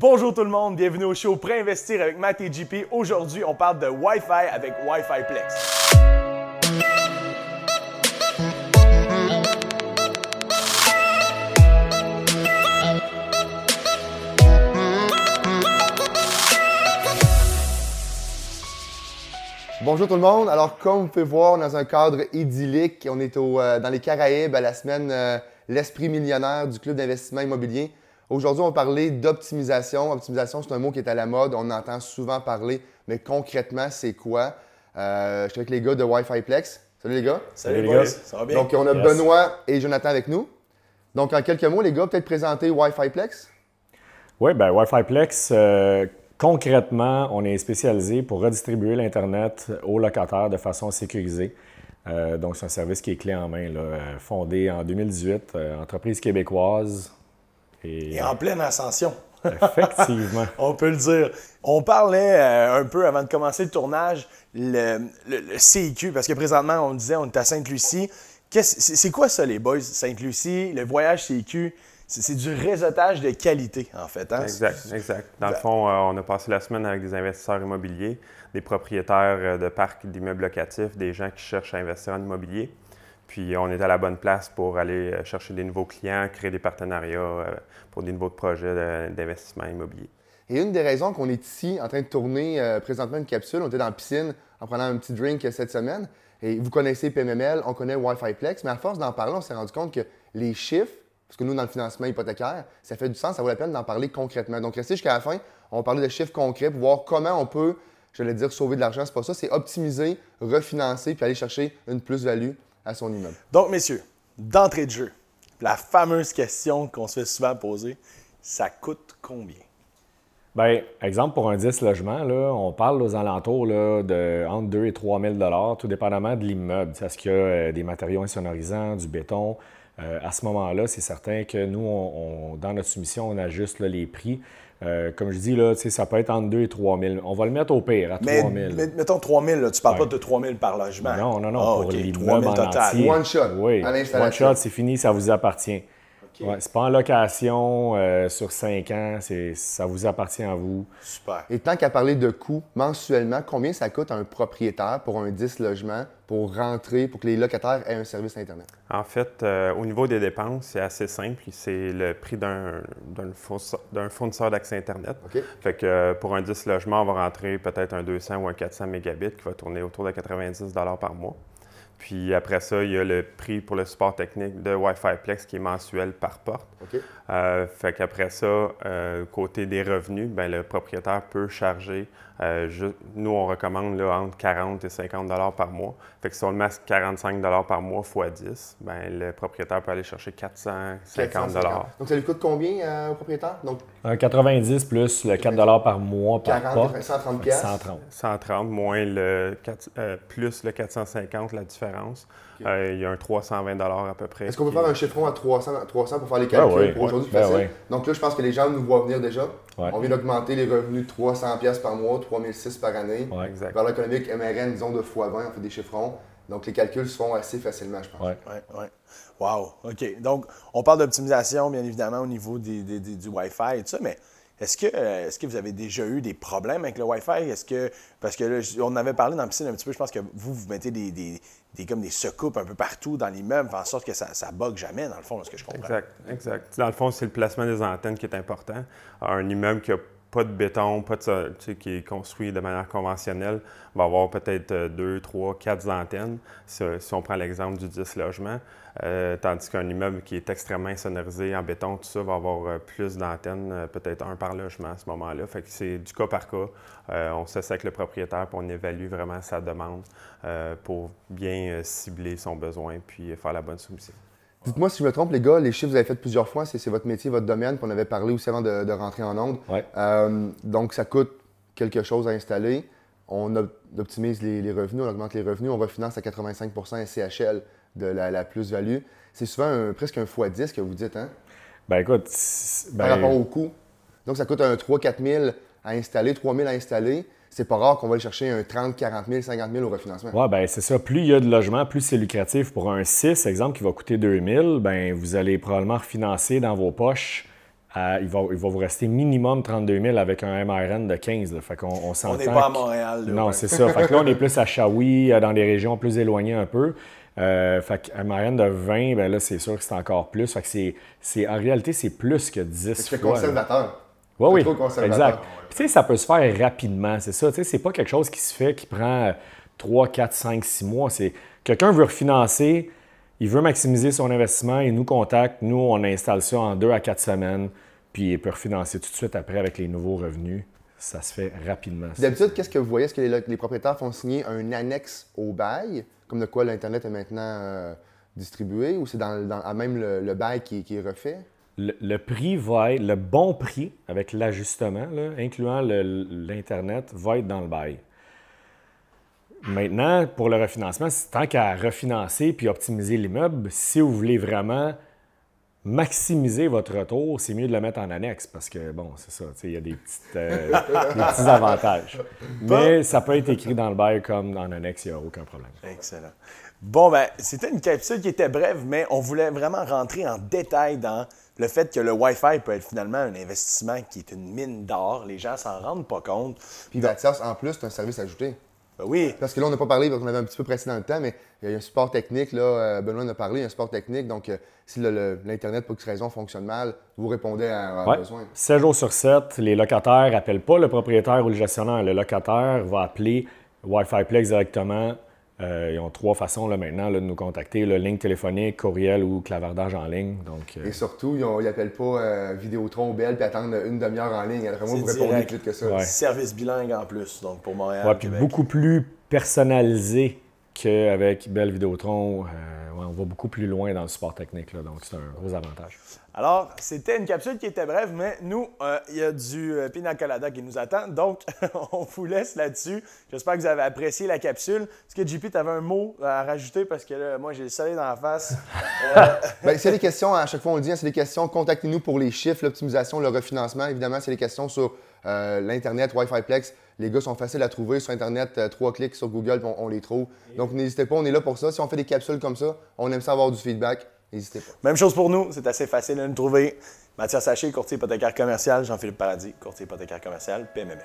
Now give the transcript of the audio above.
Bonjour tout le monde, bienvenue au show Pré-investir avec Matt et JP. Aujourd'hui, on parle de Wi-Fi avec Wi-Fi Plex. Bonjour tout le monde. Alors, comme vous pouvez voir, dans un cadre idyllique, on est euh, dans les Caraïbes à la semaine euh, L'Esprit millionnaire du Club d'investissement immobilier. Aujourd'hui, on va parler d'optimisation. Optimisation, c'est un mot qui est à la mode. On en entend souvent parler, mais concrètement, c'est quoi? Euh, je suis avec les gars de Wi-Fi Plex. Salut les gars. Salut, les gars. ça va bien? Donc, on a Yes. Benoît et Jonathan avec nous. Donc, en quelques mots, les gars, peut-être présenter Wi-Fi Plex. Oui, ben Wi-Fi Plex, euh, concrètement, on est spécialisé pour redistribuer l'Internet aux locataires de façon sécurisée. Euh, donc, c'est un service qui est clé en main, là, fondé en 2018, euh, entreprise québécoise. Et, Et en pleine ascension. effectivement. On peut le dire. On parlait euh, un peu avant de commencer le tournage, le, le- le CIQ, parce que présentement, on disait on est à Sainte-Lucie. C'est quoi ça, les boys? Sainte-Lucie, le voyage CIQ, c'est c'est du réseautage de qualité, en fait. Hein? Exact, exact. Dans le fond, euh, on a passé la semaine avec des investisseurs immobiliers, des propriétaires euh, de parcs d'immeubles locatifs, des gens qui cherchent à investir en immobilier. Puis on est à la bonne place pour aller euh, chercher des nouveaux clients, créer des partenariats euh, pour des nouveaux projets d'investissement immobilier. Et une des raisons qu'on est ici en train de tourner euh, présentement une capsule, on était dans la piscine en prenant un petit drink cette semaine. Et vous connaissez PMML, on connaît Wi-Fi Plex, mais à force d'en parler, on s'est rendu compte que les chiffres, parce que nous, dans le financement hypothécaire, ça fait du sens, ça vaut la peine d'en parler concrètement. Donc, restez jusqu'à la fin, on va parler de chiffres concrets pour voir comment on peut, je vais dire, sauver de l'argent. C'est pas ça, c'est optimiser, refinancer, puis aller chercher une plus-value à son immeuble. Donc, messieurs, d'entrée de jeu, la fameuse question qu'on se fait souvent poser, ça coûte combien? Bien, exemple, pour un 10 logements, là, on parle aux alentours là, de entre 2 et 3 000 tout dépendamment de l'immeuble. Est-ce qu'il y a euh, des matériaux insonorisants, du béton? Euh, à ce moment-là, c'est certain que nous, on- on- dans notre soumission, on ajuste là, les prix. Euh, comme je dis, là, tu sais, ça peut être entre 2 et 3 000 On va le mettre au pire, à 3 Mais, 000 mais- mettons 3 000, là, tu parles Ouais. pas de 3 000 par logement. Non, non, non, Ah, pour ok, 3 l'immeuble 000 en total. entier. One shot, Oui, à one shot, c'est fini, ça vous appartient. Ouais, c'est pas en location euh, sur 5 ans, c'est, ça vous appartient à vous. Super. Et tant qu'à parler de coûts, mensuellement, combien ça coûte à un propriétaire pour un 10 logements pour rentrer, pour que les locataires aient un service Internet? En fait, euh, au niveau des dépenses, c'est assez simple. C'est le prix d'un d'un fournisseur, d'accès Internet. OK? Fait que euh, pour un 10 logements, on va rentrer peut-être un 200 ou un 400 mégabits qui va tourner autour de 90 par mois. Puis après ça, il y a le prix pour le support technique de Wi-Fi Plex qui est mensuel par porte. OK? Euh, fait qu'après ça, euh, côté des revenus, ben, le propriétaire peut charger, euh, nous on recommande là, entre 40 et 50 dollars par mois. Fait que si on le met à 45 dollars par mois x 10, ben, le propriétaire peut aller chercher 450 dollars. Donc, ça lui coûte combien euh, au propriétaire? Donc, Un 90 plus le 4 par mois par 40, porte. 130 fait piastres. 130. 130 moins le euh, plus le 450, la différence. Euh, il y a un 320 dollars à peu près. Est-ce qu'on peut faire un chiffron à 300, 300 pour faire les calculs oui. pour aujourd'hui Ben facile? oui. Donc là, je pense que les gens nous voient venir déjà. Ouais. On vient d'augmenter les revenus de 300 piastres par mois, 3006 par année. Ouais. Exact. Valeur économique MRN, disons de x20, on fait des chiffrons. Donc les calculs se font assez facilement, je pense. Ouais. Oui, oui. Wow. OK. Donc, on parle d'optimisation, bien évidemment, au niveau des- des- des- du Wi-Fi et tout ça, mais est-ce que, euh, est-ce que vous avez déjà eu des problèmes avec le Wi-Fi? Est-ce que. Parce que là, on avait parlé dans la piscine un petit peu, je pense que vous, vous mettez des, des, des- comme des secoupes un peu partout dans l'immeuble, en sorte que ça ne bug jamais, dans le fond, ce que je comprends. Exact, exact. Dans le fond, c'est le placement des antennes qui est important. Un immeuble qui n'a pas de béton, pas de, tu sais, qui est construit de manière conventionnelle, va avoir peut-être euh, deux, trois, quatre antennes, si, on prend l'exemple du 10 logements. Euh, tandis qu'un immeuble qui est extrêmement insonorisé en béton, tout ça, va avoir euh, plus d'antennes, peut-être un par logement à ce moment-là. Fait que c'est du cas par cas. Euh, on s'assied avec le propriétaire puis on évalue vraiment sa demande pour bien cibler son besoin puis faire la bonne soumission. Dites-moi si je me trompe, les gars, les chiffres, vous avez fait plusieurs fois, c'est votre métier, votre domaine, puis on avait parlé aussi avant de, de rentrer en onde. Ouais. Euh, donc, ça coûte quelque chose à installer. On op- optimise les, les revenus, on augmente les revenus, on refinance à 85% SCHL de la, la plus-value. C'est souvent un- presque un x10 que vous dites, hein, Ben écoute, c'est- par ben, rapport au coût. Donc, ça coûte un 3-4 000 à installer, 3 000 à installer. C'est pas rare qu'on va aller chercher un 30, 40 000, 50 000 au refinancement. Ouais, ben c'est ça. Plus il y a de logements, plus c'est lucratif. Pour un 6, exemple, qui va coûter 2000, ben vous allez probablement refinancer dans vos poches à- il, va, il va vous rester minimum 32 000 avec un MRN de 15. là. Fait qu'on on On n'est pas à que- Montréal. là, non, ouais. c'est ça. Fait que là, on est plus à Shawi, euh, dans des régions plus éloignées un peu. Euh, fait qu'un moyenne de 20, ben là, c'est sûr que c'est encore plus. Fait que c'est, c'est, en réalité, c'est plus que 10 C'est fois. là. conservateur. Oui, oui, trop conservateur. exact. Puis, tu sais, ça peut se faire rapidement, c'est ça. Tu sais, c'est pas quelque chose qui se fait, qui prend 3, 4, 5, 6 mois. C'est quelqu'un veut refinancer, il veut maximiser son investissement, il nous contacte. Nous, on installe ça en 2 à 4 semaines, puis il peut refinancer tout de suite après avec les nouveaux revenus. Ça se fait rapidement. D'habitude, qu'est-ce que vous voyez? Est-ce que les, les propriétaires font signer un annexe au bail, comme de quoi l'Internet est maintenant euh, distribué, ou c'est dans, dans- à même le, le bail qui, qui est refait? Le, le prix va être, le bon prix avec l'ajustement, incluant l'Internet, va être dans le bail. Maintenant, pour le refinancement, c'est tant qu'à refinancer puis optimiser l'immeuble, si vous voulez vraiment maximiser votre retour, c'est mieux de le mettre en annexe parce que, bon, c'est ça, il y a des, petites, euh, des petits avantages. Mais ça peut être écrit dans le bail comme en annexe, il n'y a aucun problème. Excellent. Bon, ben, c'était une capsule qui était brève, mais on voulait vraiment rentrer en détail dans le fait que le Wi-Fi peut être finalement un investissement qui est une mine d'or. Les gens s'en rendent pas compte. Puis Vatias, en plus, c'est un service ajouté. Ben oui, Parce que là, on n'a pas parlé, parce qu'on avait un petit peu pressé dans le temps, mais il y a un support technique, là, euh, Benoît en a parlé, il y a un support technique, donc euh, si l'Internet, pour X raison, fonctionne mal, vous répondez à, à Ouais. besoin. 7 jours sur 7, les locataires n'appellent pas le propriétaire ou le gestionnaire. Le locataire va appeler Wi-Fi Plex directement. Euh, ils ont trois façons là, maintenant là, de nous contacter le ligne téléphonique, courriel ou clavardage en ligne. Donc, euh, Et surtout, ils n'appellent pas euh, Vidéotron ou Bell puis attendent une demi-heure en ligne. Alors, moi, C'est vous répondez direct. plus vite que ça. Ouais. service bilingue en plus, donc pour Montréal. ouais, puis Québec. beaucoup plus personnalisé qu'avec Bell Vidéotron. Euh, ouais, on va beaucoup plus loin dans le support technique. là, donc, c'est un gros avantage. Alors, c'était une capsule qui était brève, mais nous, euh, il y a du euh, pina colada qui nous attend. Donc, on vous laisse là-dessus. J'espère que vous avez apprécié la capsule. Est-ce que JP, tu avais un mot à rajouter? Parce que là, moi, j'ai le soleil dans la face. Ben, s'il y a des questions, à chaque fois on le dit, hein, c'est des questions, contactez-nous pour les chiffres, l'optimisation, le refinancement. Évidemment, c'est des questions sur euh, l'Internet, Wi-Fi Plex. Les gars sont faciles à trouver sur Internet, euh, trois clics sur Google, on, les trouve. Donc n'hésitez pas, on est là pour ça. Si on fait des capsules comme ça, on aime ça avoir du feedback. N'hésitez pas. Même chose pour nous, c'est assez facile de nous trouver. Mathias Haché, courtier hypothécaire commercial. Jean-Philippe Paradis, courtier hypothécaire commercial, PMML.